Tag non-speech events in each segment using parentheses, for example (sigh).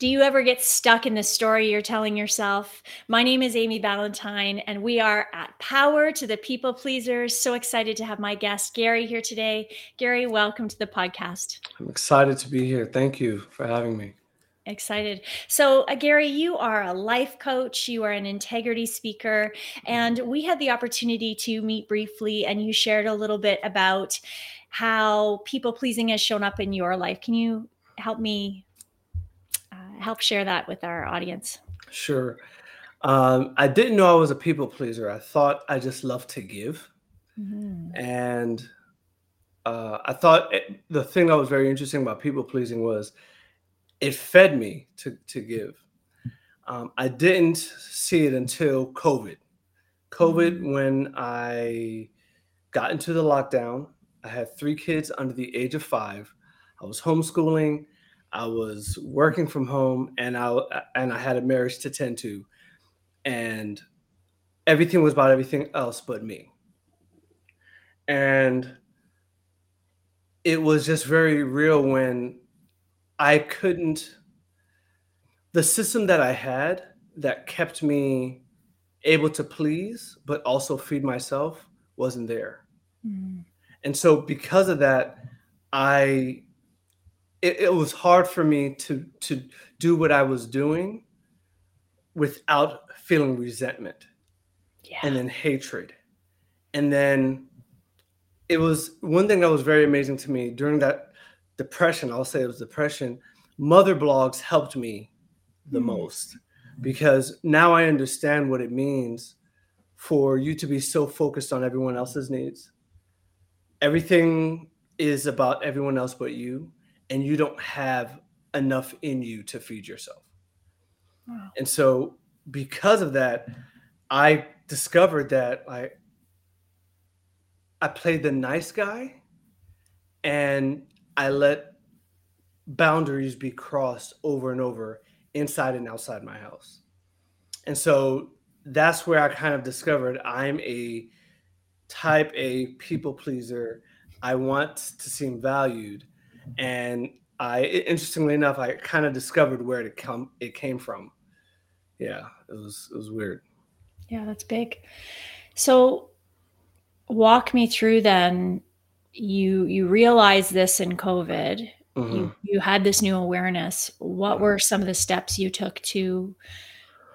Do you ever get stuck in the story you're telling yourself? My name is Amy Ballantyne, and we are at Power to the People Pleasers. So excited to have my guest, Gary, here today. Gary, welcome to the podcast. I'm excited to be here. Thank you for having me. Excited. So, uh, Gary, you are a life coach, you are an integrity speaker, and we had the opportunity to meet briefly, and you shared a little bit about how people pleasing has shown up in your life. Can you help me help share that with our audience? Sure. Um, I didn't know I was a people pleaser. I thought I just loved to give. Mm-hmm. And uh, I thought it, the thing that was very interesting about people pleasing was it fed me to, to give. Um, I didn't see it until COVID. COVID, mm-hmm. when I got into the lockdown, I had three kids under the age of five. I was homeschooling. I was working from home and I and I had a marriage to tend to and everything was about everything else but me. And it was just very real when I couldn't the system that I had that kept me able to please but also feed myself wasn't there. Mm. And so because of that I it, it was hard for me to to do what I was doing without feeling resentment yeah. and then hatred. And then it was one thing that was very amazing to me during that depression. I'll say it was depression. Mother blogs helped me the mm. most because now I understand what it means for you to be so focused on everyone else's needs. Everything is about everyone else but you and you don't have enough in you to feed yourself. Wow. And so because of that, I discovered that I I played the nice guy and I let boundaries be crossed over and over inside and outside my house. And so that's where I kind of discovered I'm a type A people pleaser. I want to seem valued and I interestingly enough, I kind of discovered where it come it came from. Yeah, it was it was weird. Yeah, that's big. So walk me through then you you realized this in COVID. Mm-hmm. You you had this new awareness. What were some of the steps you took to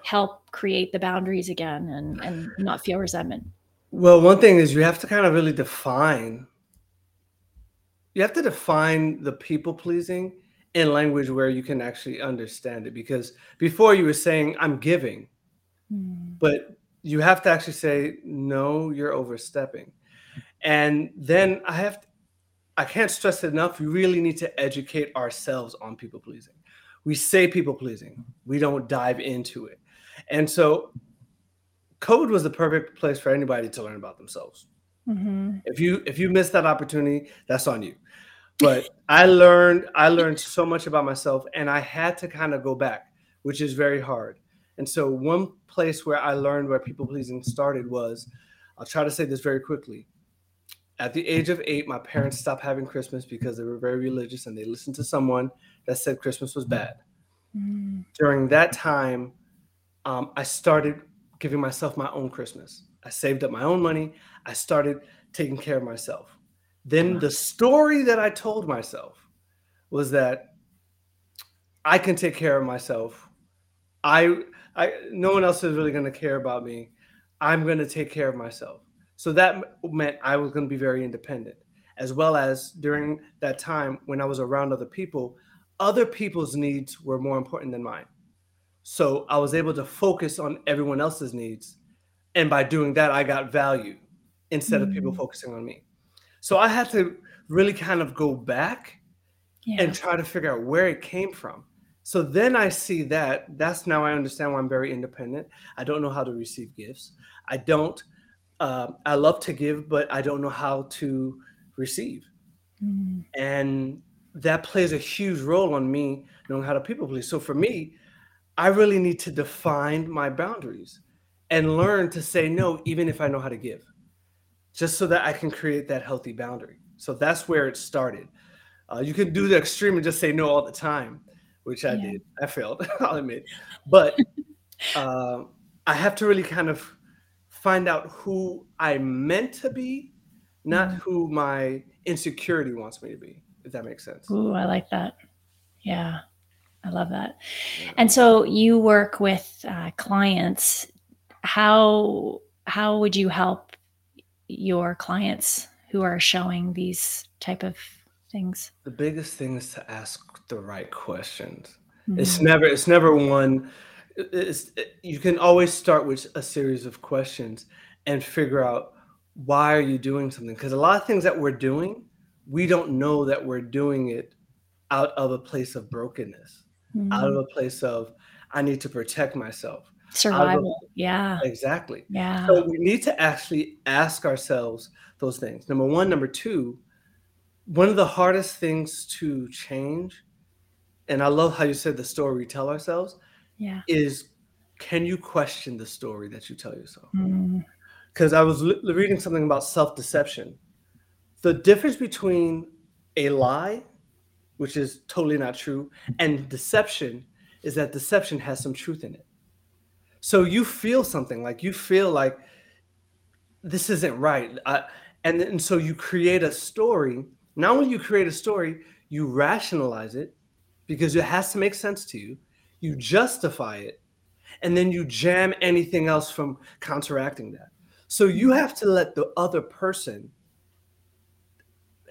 help create the boundaries again and and not feel resentment? Well, one thing is you have to kind of really define you have to define the people pleasing in language where you can actually understand it because before you were saying i'm giving mm. but you have to actually say no you're overstepping. And then i have to, i can't stress it enough we really need to educate ourselves on people pleasing. We say people pleasing we don't dive into it. And so COVID was the perfect place for anybody to learn about themselves mm-hmm. if you if you miss that opportunity that's on you but I learned I learned so much about myself and I had to kind of go back, which is very hard. And so one place where I learned where people pleasing started was I'll try to say this very quickly. At the age of 8, my parents stopped having Christmas because they were very religious and they listened to someone that said Christmas was bad. Mm. During that time, um, I started giving myself my own Christmas. I saved up my own money. I started taking care of myself. Then the story that I told myself was that I can take care of myself. I I no one else is really going to care about me. I'm going to take care of myself. So that meant I was going to be very independent, as well as during that time when I was around other people, other people's needs were more important than mine. So I was able to focus on everyone else's needs. And by doing that, I got value instead mm. of people mm. focusing on me. So I had to really kind of go back yeah. and try to figure out where it came from. So then I see that that's now I understand why I'm very independent. I don't know how to receive gifts. I don't. Uh, I love to give, but I don't know how to receive. Mm. And that plays a huge role on me knowing how to people please. So for me, I really need to define my boundaries and learn to say no, even if I know how to give just so that I can create that healthy boundary. So that's where it started. Uh, you can do the extreme and just say no all the time, which I yeah. did. I failed, (laughs) I'll admit. But um, (laughs) I have to really kind of find out who I meant to be, not mm-hmm. who my insecurity wants me to be, if that makes sense. Ooh, I like that. Yeah, I love that. Yeah. And so you work with uh, clients. How how would you help your clients who are showing these type of things? The biggest thing is to ask the right questions. Mm-hmm. It's never it's never one it's, you can always start with a series of questions and figure out why are you doing something because a lot of things that we're doing we don't know that we're doing it out of a place of brokenness mm-hmm. out of a place of i need to protect myself survival. A, yeah. Exactly. Yeah. so we need to actually ask ourselves those things. Number one number two one of the hardest things to change and i love how you said the story we tell ourselves yeah. is can you question the story that you tell yourself? Because mm. i was li- reading something about self-deception. The difference between a lie which is totally not true and deception is that deception has some truth in it so you feel something like you feel like this isn't right I, and, and so you create a story not only you create a story you rationalize it because it has to make sense to you you justify it, and then you jam anything else from counteracting that. So you have to let the other person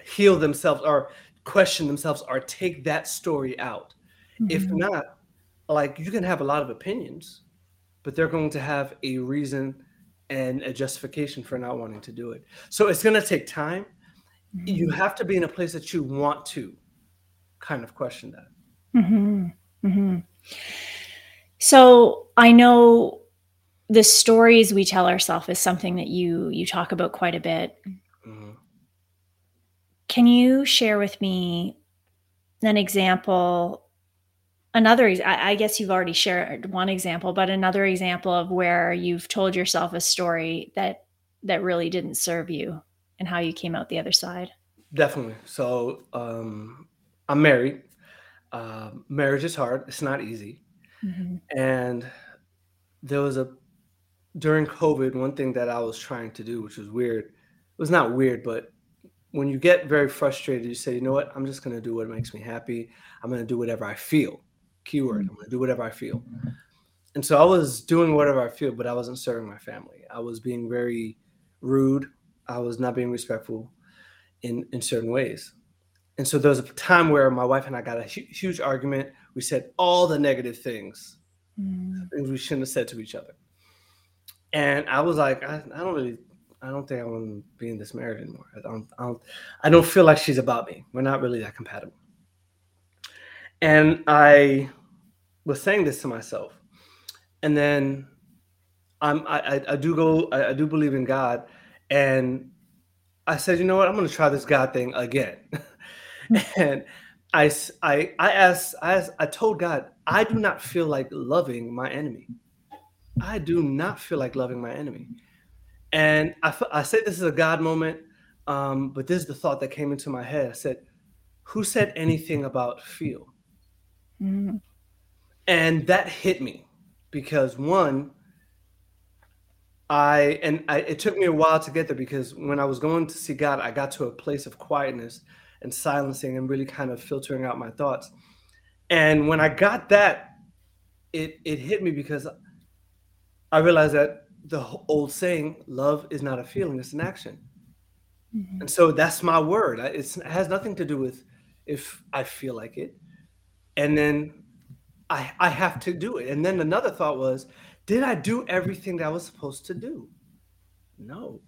heal themselves or question themselves or take that story out. Mm-hmm. If not, like you can have a lot of opinions, but they're going to have a reason and a justification for not wanting to do it. So it's going to take time. Mm-hmm. You have to be in a place that you want to kind of question that. Mm-hmm. mm-hmm. So I know the stories we tell ourselves is something that you you talk about quite a bit. Mm-hmm. Can you share with me an example? Another, I, I guess you've already shared one example, but another example of where you've told yourself a story that that really didn't serve you and how you came out the other side. Definitely. So um, I'm married. Uh, marriage is hard. It's not easy. Mm-hmm. And there was a during COVID, one thing that I was trying to do, which was weird, it was not weird, but when you get very frustrated, you say, you know what, I'm just gonna do what makes me happy. I'm gonna do whatever I feel. Keyword, mm-hmm. I'm gonna do whatever I feel. And so I was doing whatever I feel, but I wasn't serving my family. I was being very rude. I was not being respectful in in certain ways. And so there was a time where my wife and I got a hu- huge argument. We said all the negative things, mm. things we shouldn't have said to each other. And I was like, I, I don't really, I don't think I want to be in this marriage anymore. I don't, I don't, I don't feel like she's about me. We're not really that compatible. And I was saying this to myself, and then I'm, I, I do go, I, I do believe in God, and I said, you know what, I'm going to try this God thing again. (laughs) and I, I, I asked, I, asked, I told God, I do not feel like loving my enemy. I do not feel like loving my enemy. And I, I say this is a God moment, um, but this is the thought that came into my head. I said, Who said anything about feel? Mm-hmm. And that hit me because one, I and I, it took me a while to get there because when I was going to see God, I got to a place of quietness and silencing and really kind of filtering out my thoughts. And when I got that, it it hit me because I realized that the old saying, "Love is not a feeling; it's an action." Mm-hmm. And so that's my word. It's, it has nothing to do with if I feel like it, and then I I have to do it. And then another thought was, did I do everything that I was supposed to do? No.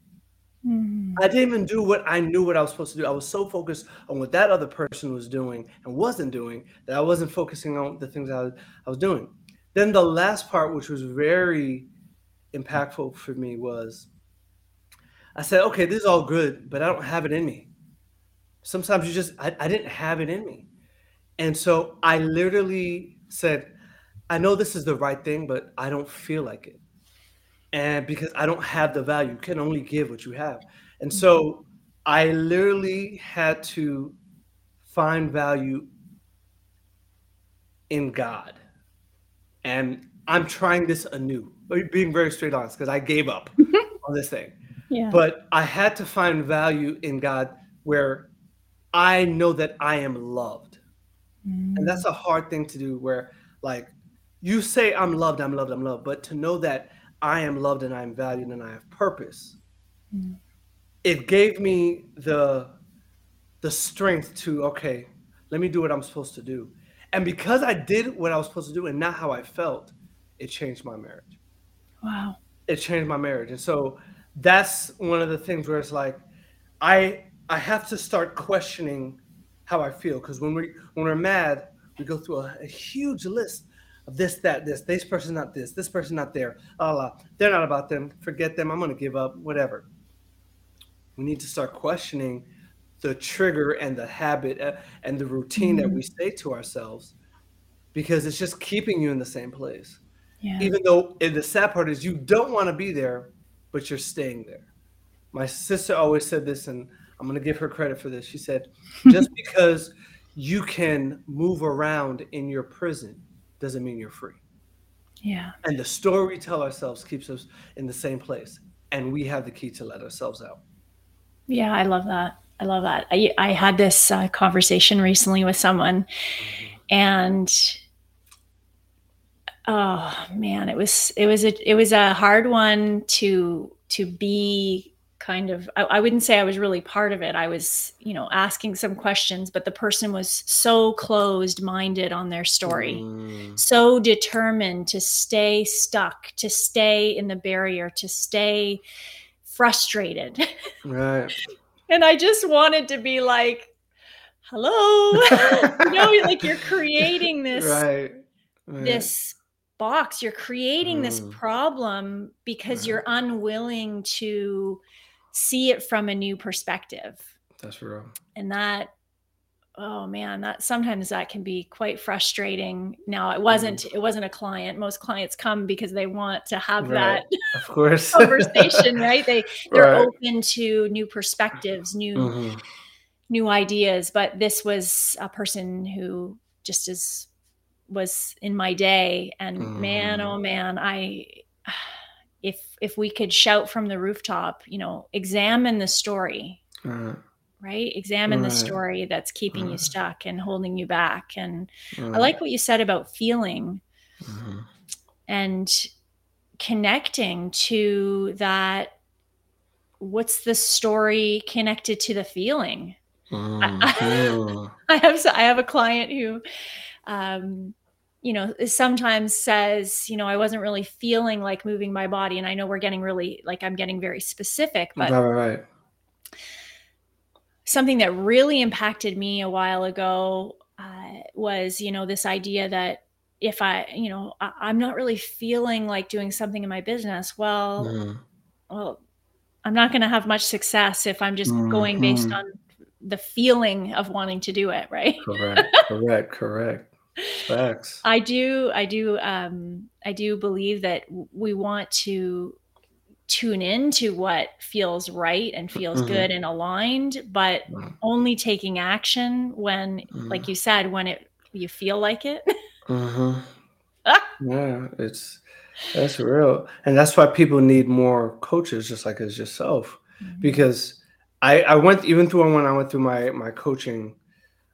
Mm. I didn't even do what I knew what I was supposed to do. I was so focused on what that other person was doing and wasn't doing that I wasn't focusing on the things I was, I was doing. Then the last part, which was very impactful for me, was I said, okay, this is all good, but I don't have it in me. Sometimes you just, I, I didn't have it in me. And so I literally said, I know this is the right thing, but I don't feel like it and because I don't have the value, you can only give what you have. And so mm-hmm. I literally had to find value in God. And I'm trying this anew, being very straight honest, because I gave up (laughs) on this thing. Yeah. But I had to find value in God where I know that I am loved. Mm. And that's a hard thing to do where like you say I'm loved, I'm loved, I'm loved, but to know that I am loved and I am valued and I have purpose. Mm. It gave me the the strength to okay, let me do what I'm supposed to do. And because I did what I was supposed to do and not how I felt, it changed my marriage. Wow. It changed my marriage. And so that's one of the things where it's like I I have to start questioning how I feel because when we when we're mad, we go through a, a, huge list of this, that, this. This person not this. This person not there. Allah, they're not about them. Forget them. I'm gonna give up. Whatever. We need to start questioning the trigger and the habit uh, and the routine mm-hmm. that we say to ourselves because it's just keeping you in the same place. Yeah. Even though the sad part is you don't want to be there, but you're staying there. My sister always said this, and I'm going to give her credit for this. She said, just (laughs) because you can move around in your prison doesn't mean you're free. Yeah. And the story we tell ourselves keeps us in the same place. And we have the key to let ourselves out. Yeah, I love that. I love that. I, I had this uh, conversation recently with someone, mm-hmm. and oh man, it was it was a it was a hard one to to be kind of I, I, wouldn't say i was really part of it i was you know asking some questions but the person was so closed minded on their story mm. so determined to stay stuck to stay in the barrier to stay frustrated right (laughs) and i just wanted to be like hello (laughs) you know like you're creating this right, right. this box you're creating mm. this problem because right. you're unwilling to see it from a new perspective. That's real. And that oh man that sometimes that can be quite frustrating now it wasn't mm. it wasn't a client most clients come because they want to have right. that of course (laughs) conversation right they (laughs) they're right. open to new perspectives new mm-hmm. new ideas but this was a person who just is was in my day and mm. man oh mm-hmm. man i if if we could shout from the rooftop you know examine the story uh, right examine right. the story that's keeping you stuck and holding you back and i like what you said about feeling uh-huh. and connecting to that what's the story connected to the feeling uh-huh. (laughs) I, have i have a client who um, you know sometimes says you know i wasn't really feeling like moving my body and i know we're getting really like i'm getting very specific but right, right. something that really impacted me a while ago uh, was you know this idea that if i you know I, am not really feeling like doing something in my business well mm. well i'm not going to have much success if i'm just mm-hmm. going based on the feeling of wanting to do it right correct correct correct Facts. I do. I do. Um, I do believe that we want to tune in to what feels right and feels mm-hmm. good and aligned, but mm-hmm. only taking action when, mm-hmm. like you said, when it you feel like it. (laughs) mm-hmm. Yeah, it's that's real, and that's why people need more coaches, just like as yourself, mm-hmm. because I I went even through when I went through my my coaching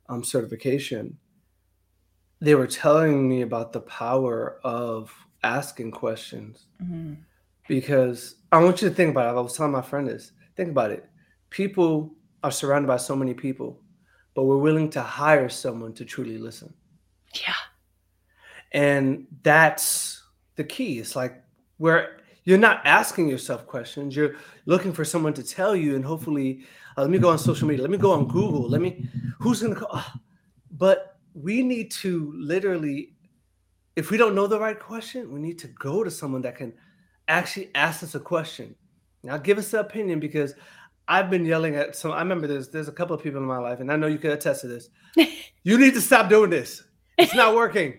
um certification they were telling me about the power of asking questions mm-hmm. because I want you to think about it. I was telling my friend this. Think about it. People are surrounded by so many people, but we're willing to hire someone to truly listen. Yeah. And that's the key. It's like where you're not asking yourself questions. You're looking for someone to tell you, and hopefully, uh, let me go on social media. Let me go on Google. Let me, who's gonna call? Oh. But we need to literally if we don't know the right question we need to go to someone that can actually ask us a question. Now give us an opinion because i've been yelling at some i remember there's there's a couple of people in my life and i know you can attest to this. (laughs) You need to stop doing this. It's not working.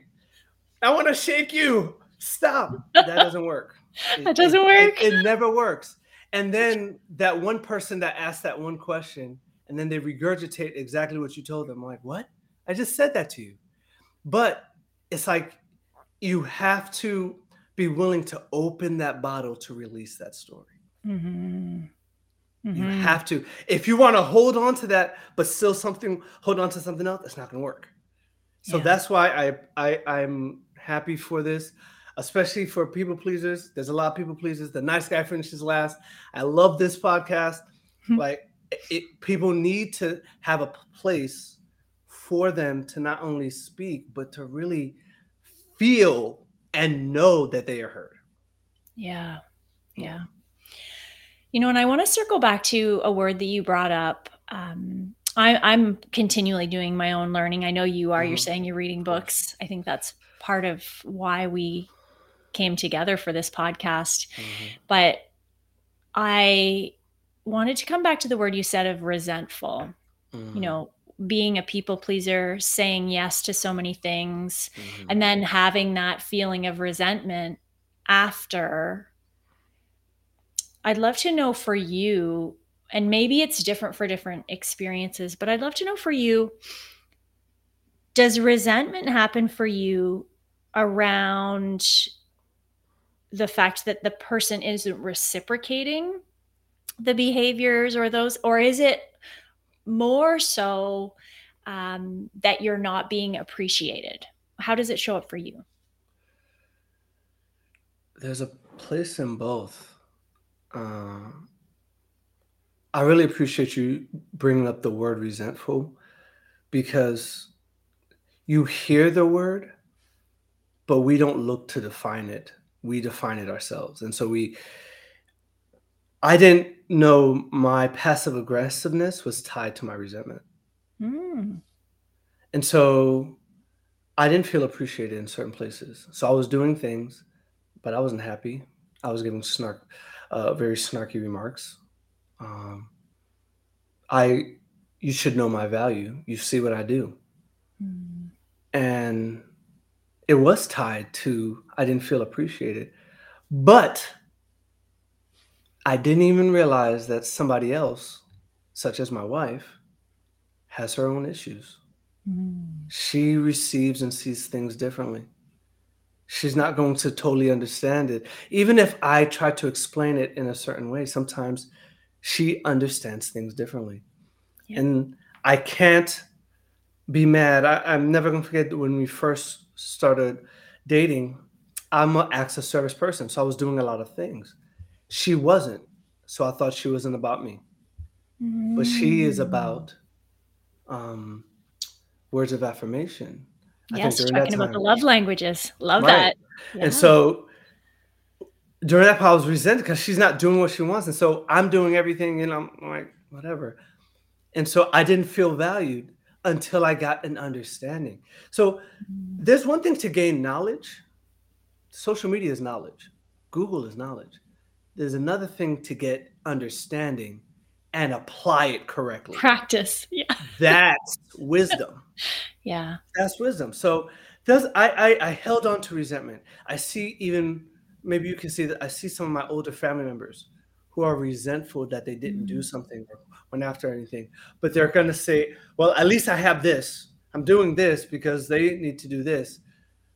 I want to shake you. Stop. That doesn't work. (laughs) It, that doesn't it, work. it, it never works. And then that one person that asked that one question and then they regurgitate exactly what you told them. I'm like what I just said that to you. But it's like you have to be willing to open that bottle to release that story. Mm-hmm. You Mm-hmm. have to. If you want to hold on to that, but still something hold on to something else, it's not going to work. So Yeah. that's why I I I'm happy for this, especially for people pleasers. There's a lot of people pleasers. The nice guy finishes last. I love this podcast. Hmm. like it, people need to have a place for them to not only speak but to really feel and know that they are heard. Yeah. Yeah. You know, and I want to circle back to a word that you brought up. Um, I, I'm continually doing my own learning. I know you are. You're Mhm. saying you're reading books. I think that's part of why we came together for this podcast. But I wanted to come back to the word you said of resentful. Mhm. You know, being a people pleaser, saying yes to so many things, Mhm. and then having that feeling of resentment after i'd love to know for you and maybe it's different for different experiences but i'd love to know for you does resentment happen for you around the fact that the person isn't reciprocating the behaviors or those or is it more so um, that you're not being appreciated how does it show up for you There's a place in both. Uh, I really appreciate you bringing up the word resentful because you hear the word, but we don't look to define it. We define it ourselves. And so we, I didn't know my passive aggressiveness was tied to my resentment. Mm. And so I didn't feel appreciated in certain places. So I was doing things, but I wasn't happy. I was giving snark, uh, very snarky remarks. Um, I, you should know my value. You see what I do, Mm. and it was tied to I didn't feel appreciated, but I didn't even realize that somebody else, such as my wife, has her own issues. Mm. she receives and sees things differently. She's not going to totally understand it. Even if I try to explain it in a certain way, sometimes she understands things differently. Yeah. And I can't be mad. I, I'm never going to forget when we first started dating, I'm an acts of service person. So I was doing a lot of things. She wasn't. So I thought she wasn't about me. But she is Mm. about um, words of affirmation. I think Yes, talking about the love languages. Love Right. that. Yeah. And so during that part, I was resented because she's not doing what she wants. And so I'm doing everything and I'm like, whatever. And so I didn't feel valued until I got an understanding. So Mm. there's one thing to gain knowledge. Social media is knowledge. Google is knowledge. There's another thing to get understanding and apply it correctly. practice. (laughs) Yeah. That's wisdom. (laughs) Yeah. That's wisdom. So does I, I I held on to resentment. I see even maybe you can see that I see some of my older family members who are resentful that they didn't do Mm. something or went after anything, but they're gonna say, "Well, at least I have this. I'm doing this because they need to do this."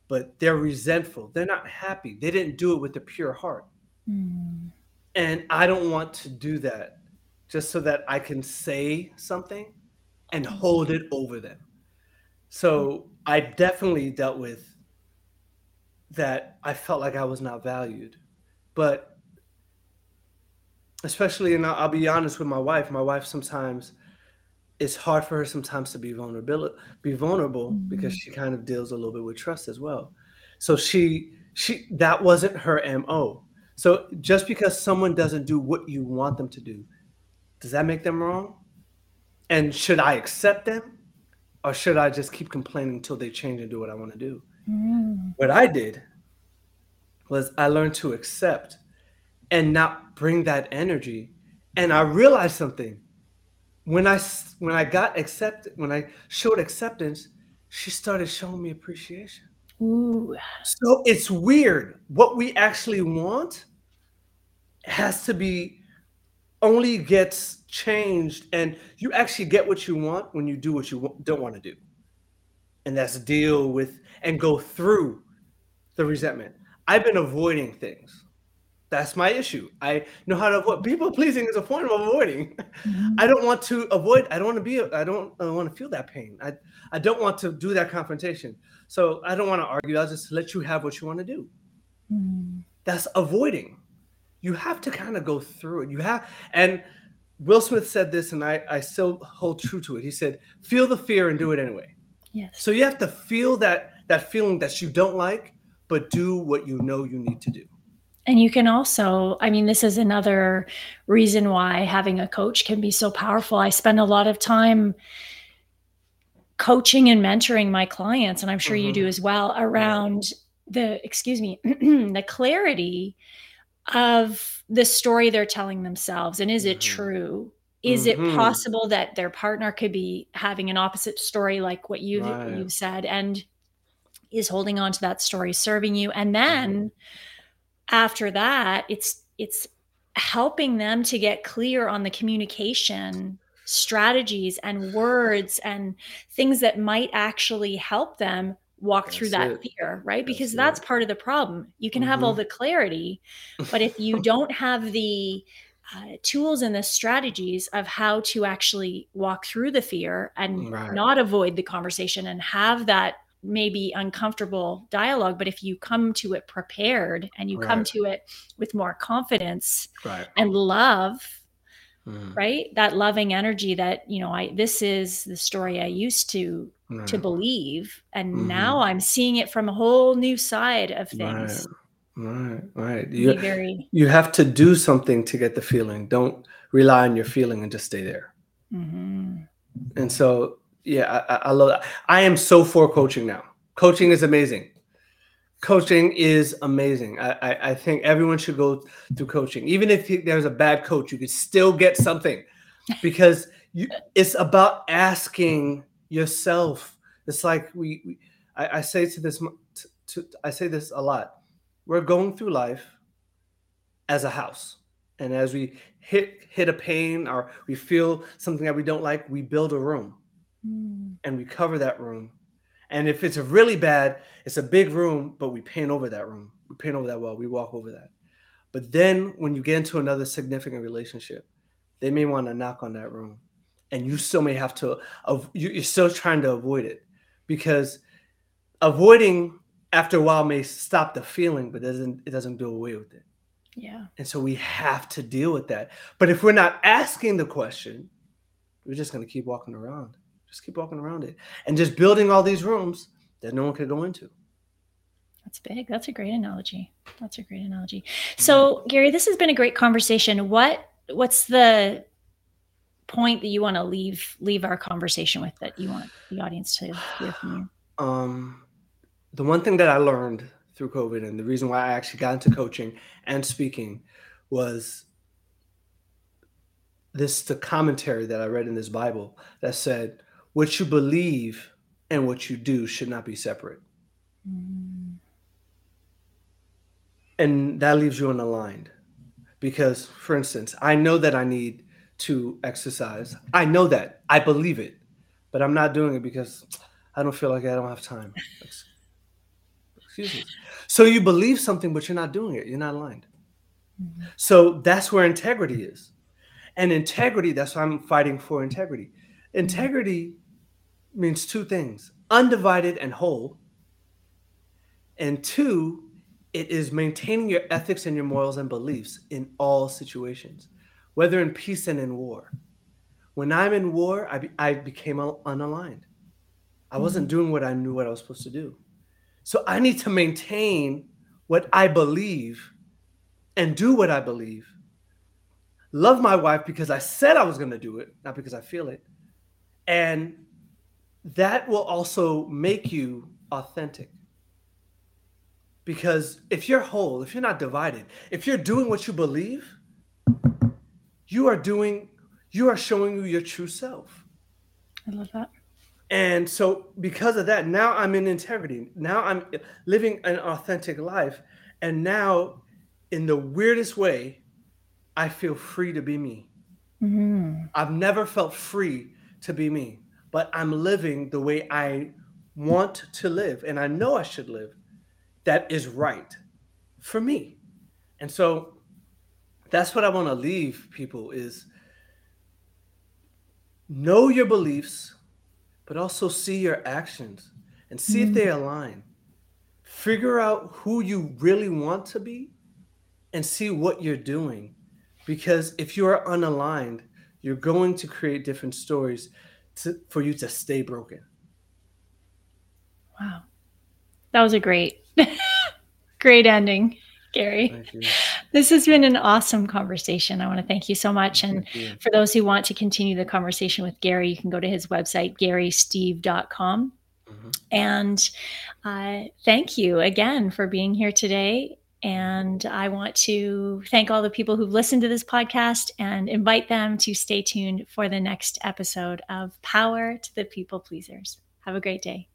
But they're resentful. They're not happy. They didn't do it with a pure heart, Mm. and I don't want to do that just so that I can say something and hold it over them. So I definitely dealt with that. I felt like I was not valued, but especially, and I'll, I'll be honest with my wife. My wife sometimes it's hard for her sometimes to be vulnerable, be vulnerable because she kind of deals a little bit with trust as well. So she she that wasn't her mo. So just because someone doesn't do what you want them to do, does that make them wrong? And should I accept them? Or should I just keep complaining until they change and do what I want to do? Mm. What I did was I learned to accept and not bring that energy. And I realized something. When I when I got accepted, when I showed acceptance, she started showing me appreciation. Ooh. So it's weird. What we actually want has to be only gets changed, and you actually get what you want when you do what you don't want to do, and that's deal with and go through the resentment. I've been avoiding things. That's my issue. I know how to avoid people pleasing is a form of avoiding. Mm-hmm. I don't want to avoid. I don't want to be. I don't, I don't want to feel that pain. I I don't want to do that confrontation. So I don't want to argue. I'll just let you have what you want to do. Mm-hmm. That's avoiding. You have to kind of go through it. You have and Will Smith said this, and I, I still hold true to it. He said, feel the fear and do it anyway. Yes. So you have to feel that that feeling that you don't like, but do what you know you need to do. And you can also, I mean, this is another reason why having a coach can be so powerful. I spend a lot of time coaching and mentoring my clients, and I'm sure mm-hmm. you do as well, around the, excuse me, (clears throat) the clarity of the story they're telling themselves and is it mm-hmm. true is mm-hmm. it possible that their partner could be having an opposite story like what you've right. you've said and is holding on to that story serving you and then mm-hmm. after that it's it's helping them to get clear on the communication strategies and words and things that might actually help them walk that's through that it. fear, right? That's because that's part of the problem. You can mm-hmm. have all mm-hmm. the clarity, but if you (laughs) don't have the uh, tools and the strategies of how to actually walk through the fear and right. not avoid the conversation and have that maybe uncomfortable dialogue but if you come to it prepared and you right. come to it with more confidence right. and love mm. right that loving energy that you know i this is the story i used to right. to believe and mm-hmm. now i'm seeing it from a whole new side of things right right, right. You, very... you have to do something to get the feeling don't rely on your feeling and just stay there mm-hmm. and so yeah I, I love that i am so for coaching now coaching is amazing coaching is amazing. I, I, I, think everyone should go through coaching. Even if there's a bad coach, you could still get something because you, it's about asking yourself. It's like we, we I, I, say to this, to, to, I say this a lot. We're going through life as a house, and as we hit hit a pain or we feel something that we don't like, we build a room, mm. and we cover that room. And if it's a really bad, it's a big room, but we paint over that room. We paint over that wall. We walk over that. But then when you get into another significant relationship, they may want to knock on that room and you still may have to you're still trying to avoid it because avoiding after a while may stop the feeling but doesn't it doesn't do away with it yeah and so we have to deal with that but if we're not asking the question we're just going to keep walking around just keep walking around it. And just building all these rooms that no one could go into. That's big. That's a great analogy. That's a great analogy. So gary this has been a great conversation. What what's the point that you want to leave leave our conversation with that you want the audience to hear from you? Um, the one thing that I learned through COVID and the reason why I actually got into coaching and speaking was this the commentary that I read in this Bible that said what you believe and what you do should not be separate. Mm. And that leaves you unaligned. Because, for instance, I know that I need to exercise. I know that. I believe it. But I'm not doing it because I don't feel like I don't have time. Excuse me. So you believe something, but you're not doing it. You're not aligned. Mm-hmm. So that's where integrity is. And integrity, that's why I'm fighting for integrity. Integrity means two things undivided and whole. And two, it is maintaining your ethics and your morals and beliefs in all situations whether in peace and in war. When I'm in war, I, be, I became unaligned. I wasn't mm-hmm. doing what I knew what I was supposed to do. So I need to maintain what I believe and do what I believe. Love my wife because I said I was going to do it, not because I feel it. And that will also make you authentic. Because if you're whole, if you're not divided, if you're doing what you believe, you are doing you are showing you your true self. I love that. And so because of that now i'm in integrity. Now i'm living an authentic life. And now in the weirdest way i feel free to be me. Mm-hmm. i've never felt free to be me but i'm living the way i want to live and I know I should live that is right for me. And so that's what I want to leave people is know your beliefs, but also see your actions and see mm-hmm. if they align. Figure out who you really want to be and see what you're doing. Because if you are unaligned, you're going to create different stories to, for you to stay broken. Wow. That was a great, (laughs) great ending, Gary. This has been an awesome conversation. I want to thank you so much. And for those who want to continue the conversation with Gary, you can go to his website, garysteve.com. Mm-hmm. And uh, thank you again for being here today. And I want to thank all the people who've listened to this podcast and invite them to stay tuned for the next episode of Power to the People Pleasers. Have a great day.